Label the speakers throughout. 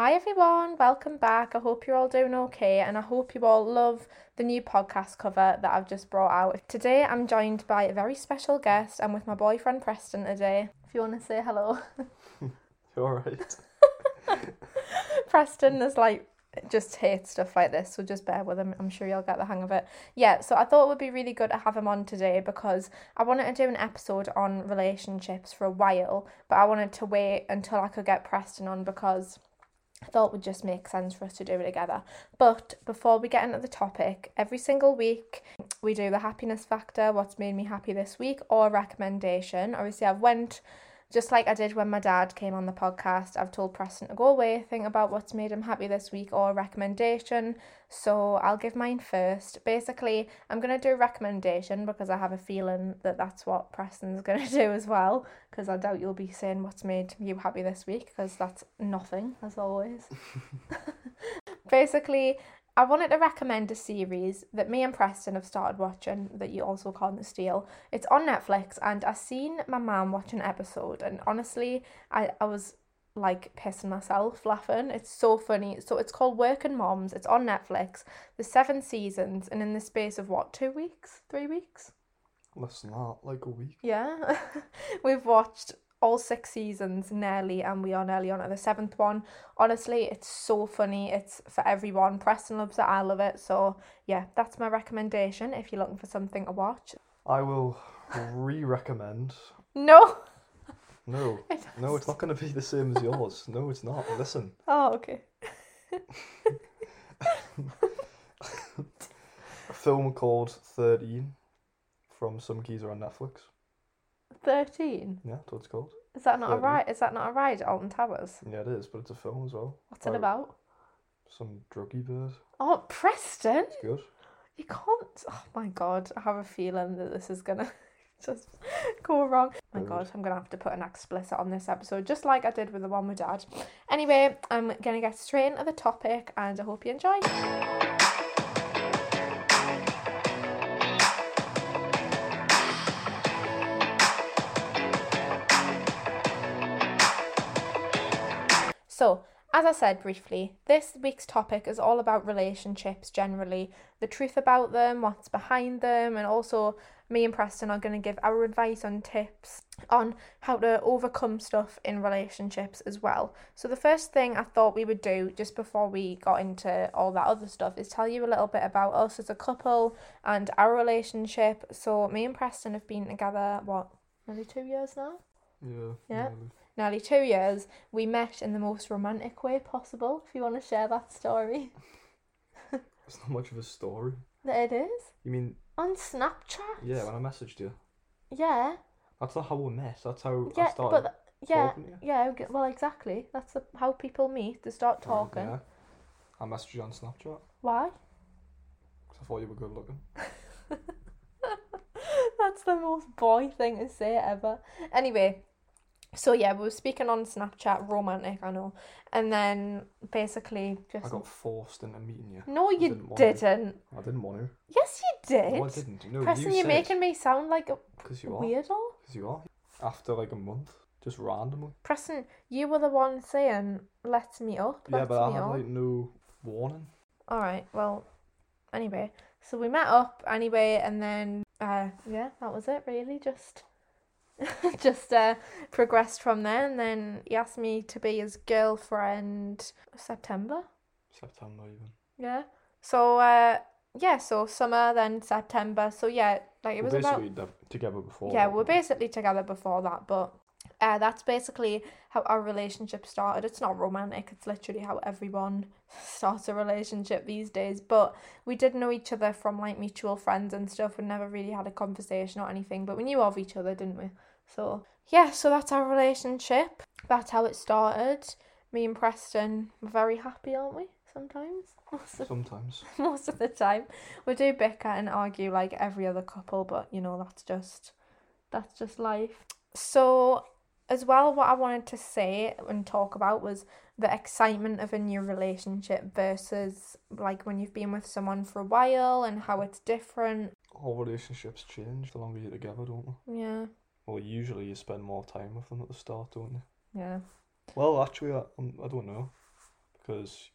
Speaker 1: Hi everyone, welcome back. I hope you're all doing okay and I hope you all love the new podcast cover that I've just brought out. Today I'm joined by a very special guest. I'm with my boyfriend Preston today. If you want to say hello.
Speaker 2: you're alright?
Speaker 1: Preston is like just hates stuff like this, so just bear with him. I'm sure you'll get the hang of it. Yeah, so I thought it would be really good to have him on today because I wanted to do an episode on relationships for a while, but I wanted to wait until I could get Preston on because I thought would just make sense for us to do it together. But before we get into the topic, every single week we do the happiness factor, what's made me happy this week, or recommendation. Obviously, I've went just like I did when my dad came on the podcast. I've told Preston to go away, think about what's made him happy this week, or a recommendation. So I'll give mine first. Basically, I'm gonna do a recommendation because I have a feeling that that's what Preston's gonna do as well. Because I doubt you'll be saying what's made you happy this week, because that's nothing as always. Basically, I wanted to recommend a series that me and Preston have started watching that you also can't steal. It's on Netflix and I seen my mum watch an episode and honestly I, I was like pissing myself laughing. It's so funny. So it's called Working Moms. It's on Netflix. There's seven seasons and in the space of what, two weeks? Three weeks?
Speaker 2: Less than that, like a week.
Speaker 1: Yeah. We've watched all six seasons nearly and we are nearly on to the seventh one. Honestly, it's so funny. It's for everyone. Preston loves it, I love it. So yeah, that's my recommendation if you're looking for something to watch.
Speaker 2: I will re recommend.
Speaker 1: No.
Speaker 2: No,
Speaker 1: It
Speaker 2: no, it's not going to be the same as yours. No, it's not. Listen,
Speaker 1: Oh, okay.
Speaker 2: a film called 13 from Some Geezer on Netflix.
Speaker 1: Thirteen.
Speaker 2: Yeah, that's what it's called.
Speaker 1: Is that not a ride? Is that not a ride at Alton Towers?
Speaker 2: Yeah, it is, but it's a film as well.
Speaker 1: What's it
Speaker 2: About? Some druggy bird.
Speaker 1: Oh, Preston!
Speaker 2: It's good.
Speaker 1: You can't. Oh my god, I have a feeling that this is gonna just go wrong. Oh my god, I'm gonna have to put an explicit on this episode, just like I did with the one with dad. Anyway, I'm gonna get straight into the topic and I hope you enjoy. So, as I said briefly, this week's topic is all about relationships generally, the truth about them, what's behind them, and also me and Preston are going to give our advice on tips on how to overcome stuff in relationships as well. So, the first thing I thought we would do just before we got into all that other stuff is tell you a little bit about us as a couple and our relationship. So, me and Preston have been together, what, nearly two years now?
Speaker 2: Yeah.
Speaker 1: Yeah.
Speaker 2: nearly.
Speaker 1: Nearly two years, we met in the most romantic way possible. If you want to share that story,
Speaker 2: It's not much of a story.
Speaker 1: it is
Speaker 2: You mean,
Speaker 1: on Snapchat.
Speaker 2: yeah, when I messaged you.
Speaker 1: yeah,
Speaker 2: That's not how we met. That's how I
Speaker 1: yeah,
Speaker 2: started
Speaker 1: but yeah,
Speaker 2: talking to you.
Speaker 1: yeah. Well, exactly. That's the, how people meet. They start talking.
Speaker 2: Yeah. I messaged you on Snapchat
Speaker 1: Why?
Speaker 2: because I thought you were good looking.
Speaker 1: That's the most boy thing to say ever. Anyway, so yeah, we were speaking on Snapchat, romantic, I know, and then basically just I
Speaker 2: got forced into meeting you.
Speaker 1: no, you
Speaker 2: didn't
Speaker 1: didn't.
Speaker 2: I didn't want to.
Speaker 1: Yes, you did.
Speaker 2: No, I didn't. No,
Speaker 1: Preston,
Speaker 2: you
Speaker 1: you're
Speaker 2: said,
Speaker 1: making me sound like a
Speaker 2: Because you are.
Speaker 1: weirdo.
Speaker 2: Because you are. After like a month, just randomly.
Speaker 1: Preston, you were the one saying, let's meet up.
Speaker 2: yeah,
Speaker 1: let's
Speaker 2: but I had
Speaker 1: up.
Speaker 2: like no warning.
Speaker 1: Alright, well, anyway. So we met up anyway, and then, uh, yeah, that was it really. Just, just, uh, progressed from there, and then he asked me to be his girlfriend September.
Speaker 2: September even.
Speaker 1: Yeah. So, uh, yeah, so summer, then September. So, yeah, like it
Speaker 2: We're
Speaker 1: was about.
Speaker 2: basically de- together before.
Speaker 1: Yeah,
Speaker 2: that,
Speaker 1: we're basically together before that, but uh, that's basically how our relationship started. It's not romantic, it's literally how everyone starts a relationship these days. But we did know each other from like mutual friends and stuff. We never really had a conversation or anything, but we knew of each other, didn't we? So, yeah, so that's our relationship. That's how it started. Me and Preston were very happy, aren't we? Sometimes. Most of
Speaker 2: Sometimes.
Speaker 1: most of the time. We do bicker and argue like every other couple, but you know, that's just that's just life. So as well what I wanted to say and talk about was the excitement of a new relationship versus like when you've been with someone for a while and how it's different.
Speaker 2: All relationships change the longer you're together, don't they?
Speaker 1: Yeah.
Speaker 2: Well, usually you spend more time with them at the start, don't you?
Speaker 1: Yeah.
Speaker 2: Well, actually, I, um, I don't know. because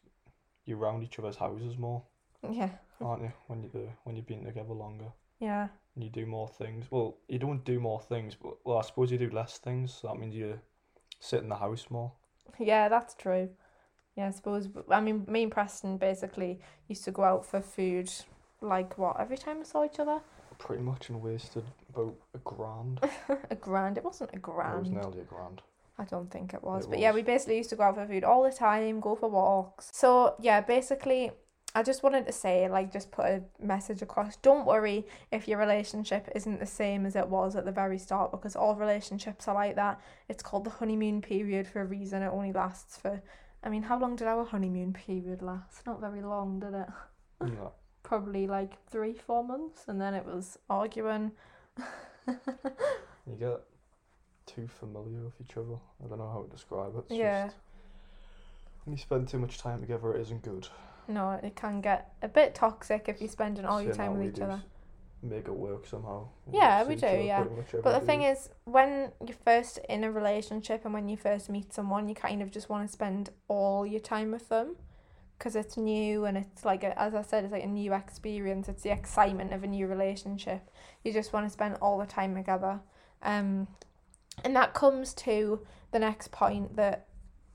Speaker 2: you're around each other's houses more,
Speaker 1: Yeah.
Speaker 2: aren't you? When you do, when you've been together longer,
Speaker 1: Yeah.
Speaker 2: And you do more things. Well, you don't do more things, but well, I suppose you do less things. So that means you sit in the house more.
Speaker 1: Yeah, that's true. Yeah, I suppose. I mean, me and Preston basically used to go out for food, like what every time we saw each other.
Speaker 2: Pretty much and wasted about a grand.
Speaker 1: a grand. It wasn't a grand.
Speaker 2: It was nearly a grand.
Speaker 1: I don't think it was.
Speaker 2: It
Speaker 1: but yeah, we basically used to go out for food all the time, go for walks. So yeah, basically I just wanted to say, like just put a message across. Don't worry if your relationship isn't the same as it was at the very start because all relationships are like that. It's called the honeymoon period for a reason. It only lasts for I mean, how long did our honeymoon period last? Not very long, did it?
Speaker 2: Yeah.
Speaker 1: Probably like three, four months and then it was arguing.
Speaker 2: You get too familiar with each other. I don't know how to describe it. It's
Speaker 1: Yeah.
Speaker 2: Just, when you spend too much time together, it isn't good.
Speaker 1: No, it can get a bit toxic if you're spending all your time
Speaker 2: we
Speaker 1: with each
Speaker 2: do
Speaker 1: other.
Speaker 2: s- Make it work somehow.
Speaker 1: Yeah,
Speaker 2: see
Speaker 1: we
Speaker 2: each
Speaker 1: do,
Speaker 2: other
Speaker 1: yeah.
Speaker 2: pretty much every
Speaker 1: But the thing
Speaker 2: day.
Speaker 1: is, when you're first in a relationship and when you first meet someone, you kind of just want to spend all your time with them because it's new and it's like, a, as I said, it's like a new experience. It's the excitement of a new relationship. You just want to spend all the time together. Um, and that comes to the next point that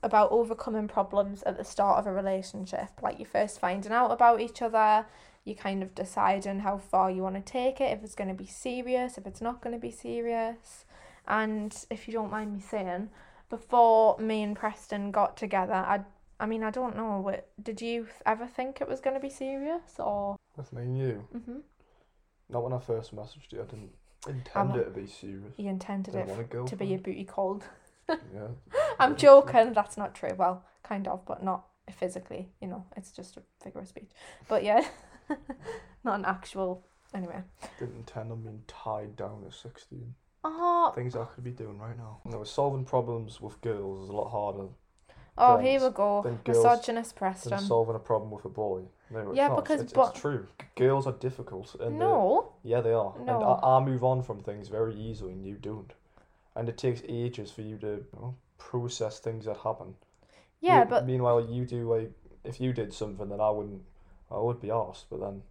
Speaker 1: about overcoming problems at the start of a relationship. Like you're first finding out about each other, you kind of deciding how far you want to take it, if it's going to be serious, if it's not going to be serious. And if you don't mind me saying, before me and Preston got together, I I mean, I don't know, what, did you ever think it was going to be serious or?
Speaker 2: with me and you,
Speaker 1: hmm
Speaker 2: not when I first messaged you, I didn't intend
Speaker 1: I'm-
Speaker 2: it to be serious.
Speaker 1: You intended it
Speaker 2: want to go
Speaker 1: to be a booty called.
Speaker 2: Yeah.
Speaker 1: I'm joking, that's not true. Well, kind of, but not physically, you know, it's just a figure of speech. But yeah, not an actual. Anyway.
Speaker 2: Didn't intend on being tied down at 16.
Speaker 1: Oh,
Speaker 2: Things I could be doing right now. Know, solving problems with girls is a lot harder
Speaker 1: oh, here we go. Misogynist
Speaker 2: than
Speaker 1: Preston.
Speaker 2: solving a problem with a boy. No,
Speaker 1: Yeah,
Speaker 2: not.
Speaker 1: because
Speaker 2: it's,
Speaker 1: but-
Speaker 2: it's true. Girls are difficult. And uh,
Speaker 1: No.
Speaker 2: Yeah, they are. And
Speaker 1: No.
Speaker 2: I, I move on from things very easily, and you don't. And it takes ages for you to you know, process things that happen.
Speaker 1: Yeah,
Speaker 2: Me-
Speaker 1: but
Speaker 2: meanwhile, you do like if you did something, then I wouldn't. I would be asked, but then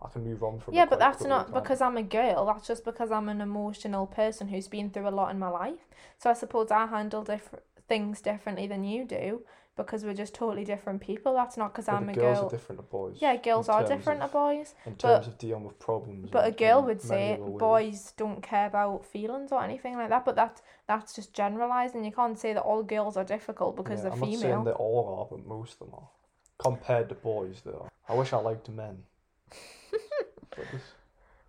Speaker 2: I can move on from.
Speaker 1: yeah, but that's not
Speaker 2: can't
Speaker 1: because I'm a girl. That's just because I'm an emotional person who's been through a lot in my life. So I suppose I handle different things differently than you do because we're just totally different people. That's not because
Speaker 2: But
Speaker 1: I'm a
Speaker 2: girls
Speaker 1: girl.
Speaker 2: are different to boys.
Speaker 1: Yeah, girls are different
Speaker 2: of-
Speaker 1: to boys.
Speaker 2: in
Speaker 1: but-
Speaker 2: terms of dealing with problems.
Speaker 1: But a girl would say boys don't care about feelings or anything like that. But that's that's just generalizing. You can't say that all girls are difficult because
Speaker 2: Yeah,
Speaker 1: they're
Speaker 2: I'm not saying
Speaker 1: female.
Speaker 2: they all are, but most of them are. Compared to boys, though. I wish I liked men. but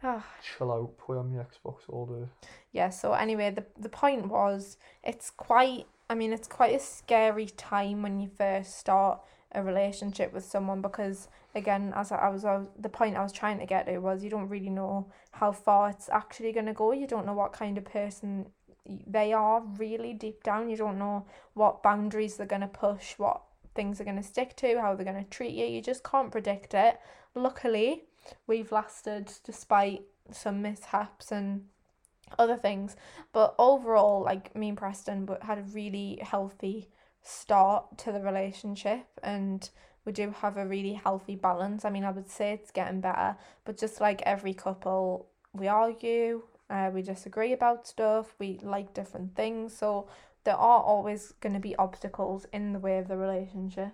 Speaker 1: Ah.
Speaker 2: chill out, play on the Xbox all day.
Speaker 1: yeah so anyway the the point was it's quite i mean it's quite a scary time when you first start a relationship with someone because again as I, I was was the point i was trying to get to was you don't really know how far it's actually going to go. You don't know what kind of person they are really deep down. You don't know what boundaries they're going to push what things are going to stick to how they're going to treat you. You just can't predict it. Luckily we've lasted despite some mishaps and other things. But overall, like me and Preston had a really healthy start to the relationship and we do have a really healthy balance. I mean, I would say it's getting better, but just like every couple, we argue, uh, we disagree about stuff, we like different things. So there are always going to be obstacles in the way of the relationship.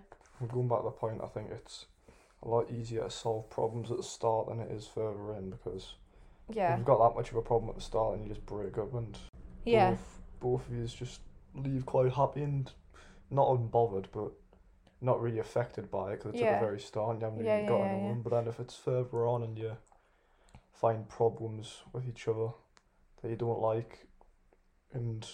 Speaker 2: Going back to the point, I think it's a lot easier to solve problems at the start than it is further in because
Speaker 1: Yeah.
Speaker 2: if you've got that much of a problem at the start and you just break up and
Speaker 1: Yeah.
Speaker 2: both, both of you just leave quite happy and not unbothered but not really affected by it because it's at the very start and you haven't
Speaker 1: Yeah,
Speaker 2: even
Speaker 1: yeah,
Speaker 2: got
Speaker 1: yeah,
Speaker 2: anyone.
Speaker 1: yeah.
Speaker 2: But then if it's further on and you find problems with each other that you don't like and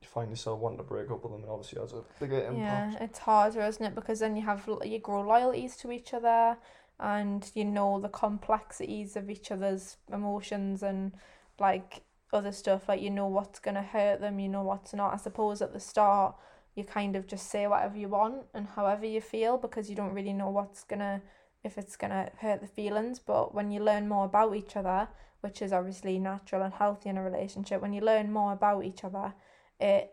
Speaker 2: you find yourself wanting to break up with them, it obviously has a bigger impact.
Speaker 1: Yeah, it's harder, isn't it? Because then you have you grow loyalties to each other, and you know the complexities of each other's emotions and like other stuff. Like you know what's gonna hurt them, you know what's not. I suppose at the start you kind of just say whatever you want and however you feel because you don't really know what's gonna if it's gonna hurt the feelings. But when you learn more about each other, which is obviously natural and healthy in a relationship, when you learn more about each other, it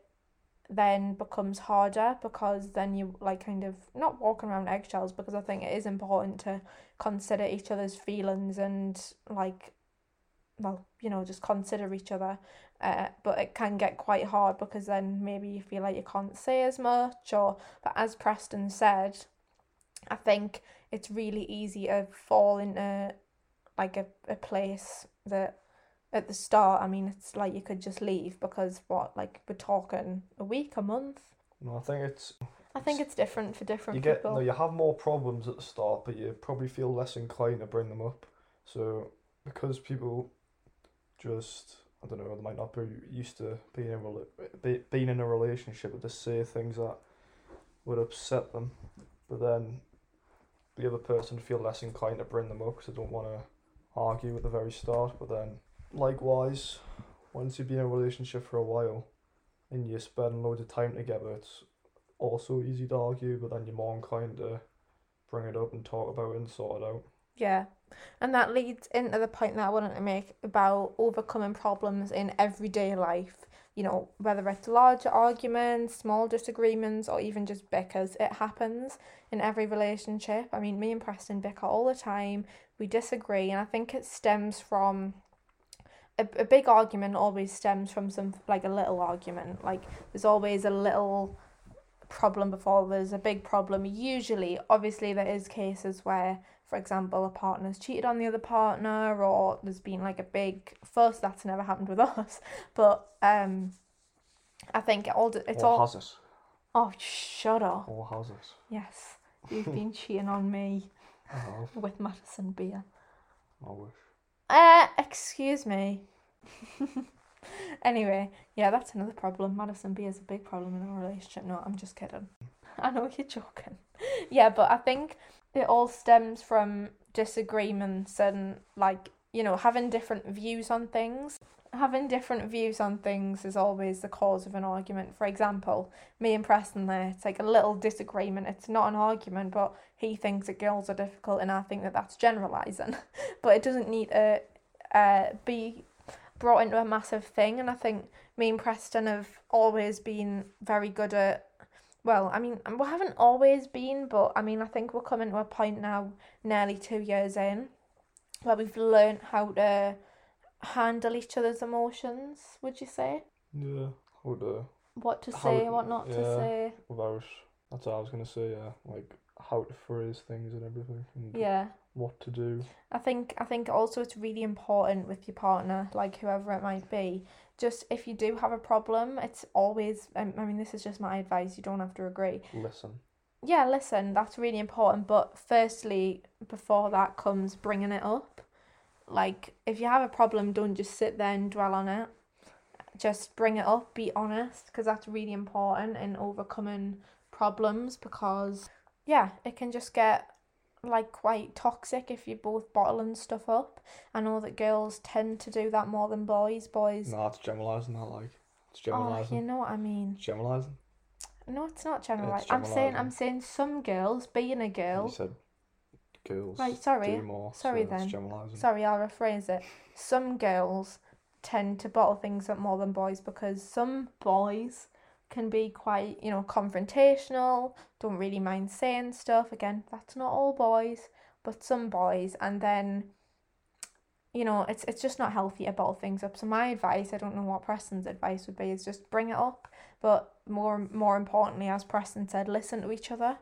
Speaker 1: then becomes harder because then you like kind of not walking around eggshells because I think it is important to consider each other's feelings and like well you know just consider each other. Uh, but it can get quite hard because then maybe you feel like you can't say as much or but as Preston said I think it's really easy to fall into like a, a place that at the start, I mean, it's like you could just leave because what, like we're talking a week, a month.
Speaker 2: No, I think it's.
Speaker 1: I think it's different for different
Speaker 2: you get
Speaker 1: people.
Speaker 2: no, you have more problems at the start, but you probably feel less inclined to bring them up. So because people just I don't know, they might not be used to being in be, being in a relationship, but just say things that would upset them, but then the other person feel less inclined to bring them up because they don't want to argue at the very start. But then likewise, once you've been in a relationship for a while and you spend loads of time together, it's also easy to argue, but then you're more inclined to bring it up and talk about it and sort it out.
Speaker 1: Yeah. And that leads into the point that I wanted to make about overcoming problems in everyday life. You know, whether it's large arguments, small disagreements, or even just bickers, it happens in every relationship. I mean, me and Preston bicker all the time. We disagree, and I think it stems from a, a big argument always stems from some like a little argument. Like there's always a little problem before there's a big problem. Usually obviously there is cases where for example a partner's cheated on the other partner or there's been like a big fuss that's never happened with us but um i think it all it's
Speaker 2: or
Speaker 1: all
Speaker 2: it
Speaker 1: oh shut up.
Speaker 2: Has it
Speaker 1: yes. You've been cheating on me
Speaker 2: have.
Speaker 1: with madison beer.
Speaker 2: I wish.
Speaker 1: Uh, excuse me. anyway, yeah, that's another problem. Madison Beer is a big problem in our relationship. No, I'm just kidding. I know you're joking. yeah, but I think it all stems from disagreements and like, you know, having different views on things. Having different views on things is always the cause of an argument. For example, me and Preston there, it's like a little disagreement. It's not an argument, but he thinks that girls are difficult and I think that that's generalizing. but it doesn't need to uh, be brought into a massive thing. And I think me and Preston have always been very good at. Well, I mean, we haven't always been, but I mean, I think we're coming to a point now, nearly two years in, where we've learned how to handle each other's emotions. Would you say?
Speaker 2: Yeah. How to
Speaker 1: What to
Speaker 2: How-
Speaker 1: say, what not to
Speaker 2: yeah.
Speaker 1: say.
Speaker 2: about that's what I was gonna say. Yeah, like how to phrase things and everything, and
Speaker 1: Yeah.
Speaker 2: what to do.
Speaker 1: I think I think also it's really important with your partner, like whoever it might be. Just if you do have a problem, it's always. um, I mean, this is just my advice. You don't have to agree.
Speaker 2: Listen.
Speaker 1: Yeah, listen, that's really important. But firstly, before that comes bringing it up. Like, if you have a problem, don't just sit there and dwell on it. Just bring it up. Be honest, because that's really important in overcoming problems. Because yeah, it can just get like quite toxic if you're both bottling stuff up. I know that girls tend to do that more than boys. Boys,
Speaker 2: No, it's generalising that like. It's
Speaker 1: oh,
Speaker 2: generalising.
Speaker 1: you know what I mean.
Speaker 2: It's generalising.
Speaker 1: No, it's not
Speaker 2: generalizing.
Speaker 1: I'm saying I'm saying some girls being a
Speaker 2: You
Speaker 1: girl.
Speaker 2: said girls
Speaker 1: Right, sorry.
Speaker 2: do more.
Speaker 1: Sorry
Speaker 2: so
Speaker 1: then. Sorry, I'll rephrase it. Some girls tend to bottle things up more than boys because some boys can be quite, you know, confrontational, don't really mind saying stuff. Again, that's not all boys, but some boys. And then, you know, it's it's just not healthy to bottle things up. So my advice, I don't know what Preston's advice would be, is just bring it up. But more more importantly, as Preston said, listen to each other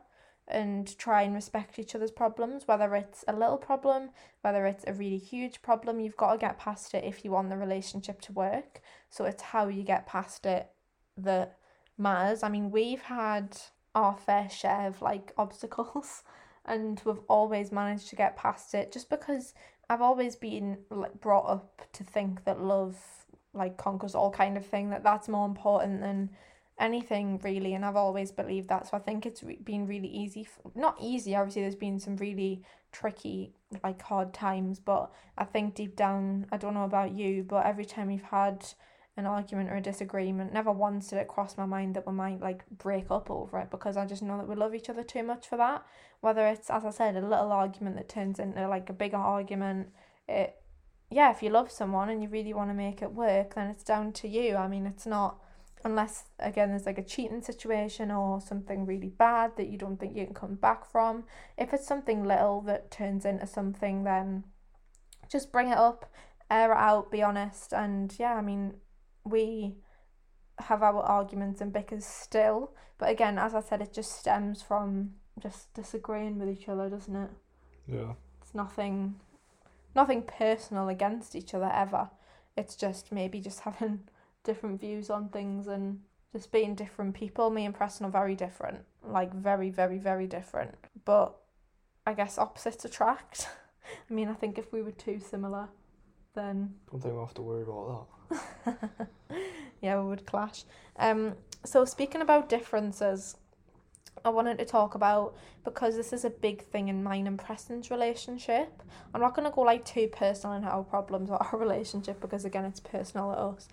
Speaker 1: and try and respect each other's problems, whether it's a little problem, whether it's a really huge problem, you've got to get past it if you want the relationship to work. So it's how you get past it that matters. I mean, we've had our fair share of like obstacles and we've always managed to get past it just because I've always been like brought up to think that love like conquers all kind of thing that that's more important than anything really and I've always believed that so I think it's re- been really easy f- not easy obviously there's been some really tricky like hard times but I think deep down I don't know about you but every time we've had an argument or a disagreement never once did it cross my mind that we might like break up over it because I just know that we love each other too much for that. Whether it's as I said a little argument that turns into like a bigger argument it yeah if you love someone and you really want to make it work then it's down to you. I mean it's not unless again there's like a cheating situation or something really bad that you don't think you can come back from. If it's something little that turns into something, then just bring it up, air it out, be honest, and yeah, I mean, we have our arguments and bickers still, but again, as I said, it just stems from just disagreeing with each other, doesn't it?
Speaker 2: Yeah.
Speaker 1: It's nothing, nothing personal against each other ever. It's just maybe just having different views on things and just being different people. Me and Preston are very different, like very, very, very different. But I guess opposites attract. I mean, I think if we were too similar, then I
Speaker 2: don't think we'll have to worry about
Speaker 1: that. yeah, we would clash. Um. So speaking about differences, I wanted to talk about because this is a big thing in mine and Preston's relationship. I'm not gonna go like too personal in our problems or our relationship because again it's personal to us.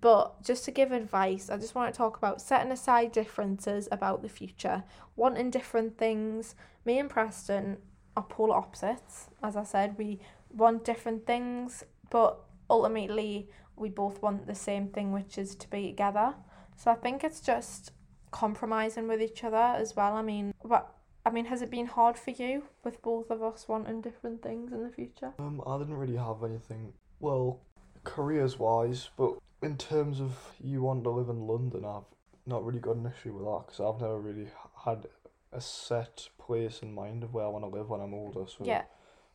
Speaker 1: But just to give advice, I just want to talk about setting aside differences about the future, wanting different things. Me and Preston are polar opposites. As I said, we want different things, but ultimately we both want the same thing, which is to be together. So I think it's just compromising with each other as well. I mean, what I mean, has it been hard for you with both of us wanting different things in the future?
Speaker 2: Um, I didn't really have anything. Well, careers wise, but in terms of you want to live in London, I've not really got an issue with that because I've never really had a set place in mind of where I want to live when I'm older. So
Speaker 1: yeah,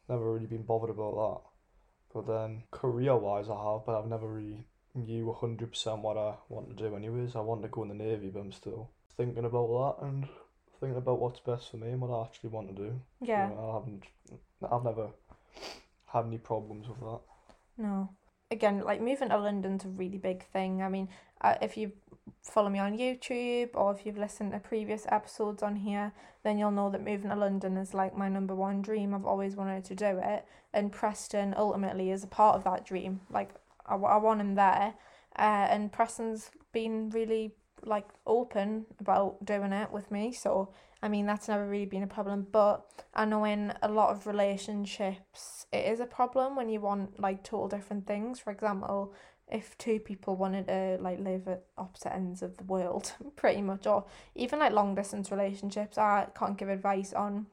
Speaker 2: never really been bothered about that. But then career wise, I have, but I've never really knew hundred percent what I want to do. Anyways, I want to go in the navy, but I'm still thinking about that and thinking about what's best for me and what I actually want to do.
Speaker 1: Yeah,
Speaker 2: so I haven't. I've never had any problems with that.
Speaker 1: No, again, like moving to London's a really big thing. I mean, uh, if you follow me on YouTube or if you've listened to previous episodes on here, then you'll know that moving to London is like my number one dream. I've always wanted to do it, and Preston ultimately is a part of that dream. Like, I, I want him there, uh, and Preston's been really like open about doing it with me. So I mean that's never really been a problem. But I know in a lot of relationships it is a problem when you want like total different things. For example, if two people wanted to like live at opposite ends of the world, pretty much, or even like long distance relationships, I can't give advice on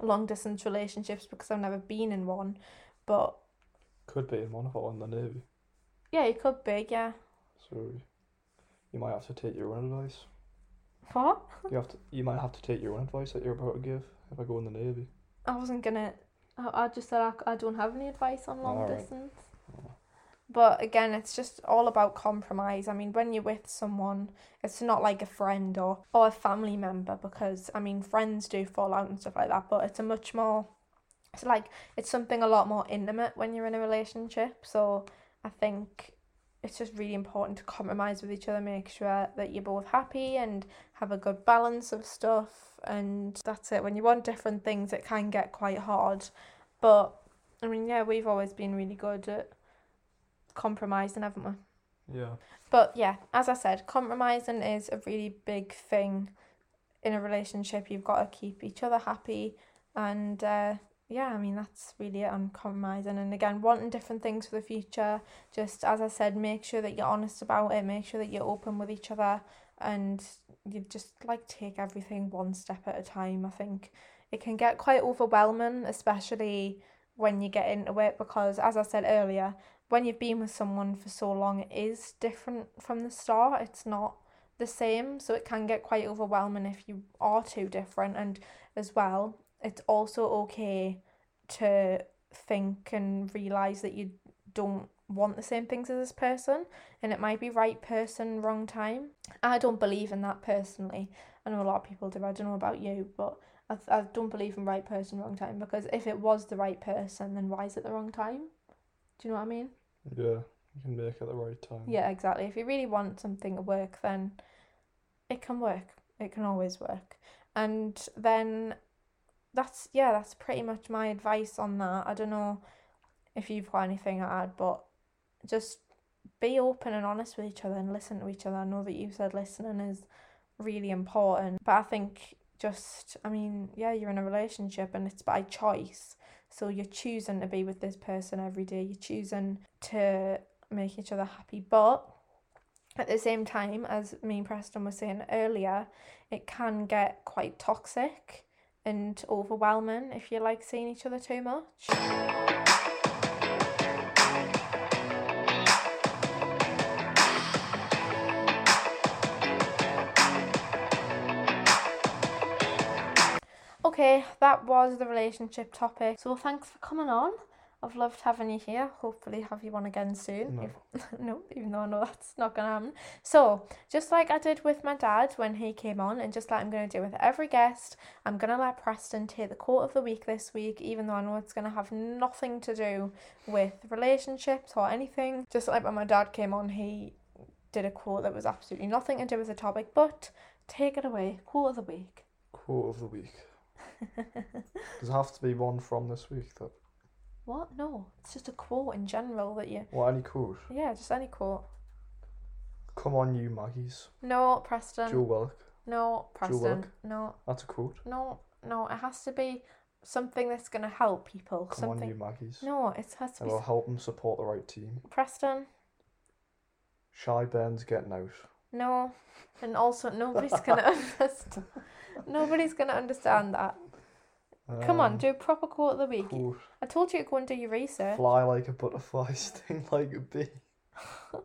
Speaker 1: long distance relationships because I've never been in one. But
Speaker 2: could be in one if I in the navy.
Speaker 1: Yeah, it could be. Yeah.
Speaker 2: So you might have to take your own advice.
Speaker 1: What?
Speaker 2: You have to. You might have to take your own advice that you're about to give if I go in the navy.
Speaker 1: I wasn't gonna. I, I just said I, I don't have any advice on long right. distance. Oh. But again, it's just all about compromise. I mean, when you're with someone, it's not like a friend or, or a family member because, I mean, friends do fall out and stuff like that, but it's a much more, it's like, it's something a lot more intimate when you're in a relationship. So I think it's just really important to compromise with each other, make sure that you're both happy and have a good balance of stuff. And that's it. When you want different things, it can get quite hard. But I mean, yeah, we've always been really good at compromising, haven't
Speaker 2: we? Yeah.
Speaker 1: But yeah, as I said, compromising is a really big thing in a relationship. You've got to keep each other happy and uh, yeah, I mean, that's really it on compromising. And again, wanting different things for the future. Just as I said, make sure that you're honest about it, make sure that you're open with each other, and you just like take everything one step at a time. I think it can get quite overwhelming, especially when you get into it, because as I said earlier, when you've been with someone for so long, it is different from the start. It's not the same, so it can get quite overwhelming if you are too different. And as well, it's also okay to think and realize that you don't want the same things as this person and it might be right person wrong time. I don't believe in that personally. I know a lot of people do i don't know about you but i, I don't believe in right person wrong time because if it was the right person then why is it the wrong time? Do you know what i mean?
Speaker 2: Yeah you can make it the right time.
Speaker 1: Yeah exactly. If you really want something to work then it can work. It can always work. And then that's yeah, that's pretty much my advice on that. I don't know if you've got anything to add, but just be open and honest with each other and listen to each other. I know that you said listening is really important, but I think just I mean, yeah, you're in a relationship and it's by choice. So you're choosing to be with this person every day. You're choosing to make each other happy, but at the same time, as me and Preston were saying earlier, it can get quite toxic and overwhelming if you like seeing each other too much. Okay, that was the relationship topic. So thanks for coming on. I've loved having you here. Hopefully, have you on again soon.
Speaker 2: No.
Speaker 1: If, no, even though I know that's not going to happen. So, just like I did with my dad when he came on, and just like I'm going to do with every guest, I'm going to let Preston take the quote of the week this week, even though I know it's going to have nothing to do with relationships or anything. Just like when my dad came on, he did a quote that was absolutely nothing to do with the topic, but take it away. Quote of the week.
Speaker 2: Quote of the week. Does it have to be one from this week? That
Speaker 1: What? No, it's just a quote in general that you.
Speaker 2: what any quote?
Speaker 1: Yeah, just any quote.
Speaker 2: Come on, you Maggies.
Speaker 1: No, Preston.
Speaker 2: Joe Willock.
Speaker 1: No, Preston.
Speaker 2: Willock.
Speaker 1: No,
Speaker 2: That's a quote.
Speaker 1: no, no. It has to be something that's gonna help people.
Speaker 2: Come
Speaker 1: something.
Speaker 2: on, you Maggies.
Speaker 1: No, it has to
Speaker 2: It'll help them support the right team.
Speaker 1: Preston.
Speaker 2: Shy Ben's getting out.
Speaker 1: No, and also nobody's gonna understand. Nobody's gonna understand that. Come on,
Speaker 2: Um,
Speaker 1: do a proper quote of the week. I told you to go and do your research.
Speaker 2: Fly like a butterfly, sting like a bee.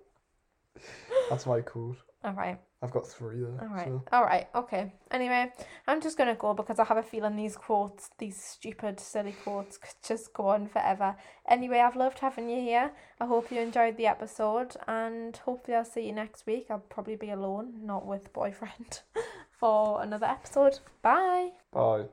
Speaker 2: That's my quote.
Speaker 1: All right.
Speaker 2: I've got three there.
Speaker 1: All right.
Speaker 2: So.
Speaker 1: All right. Okay. Anyway, I'm just going to go because I have a feeling these quotes, these stupid, silly quotes, could just go on forever. Anyway, I've loved having you here. I hope you enjoyed the episode and hopefully I'll see you next week. I'll probably be alone, not with boyfriend, for another episode. Bye.
Speaker 2: Bye.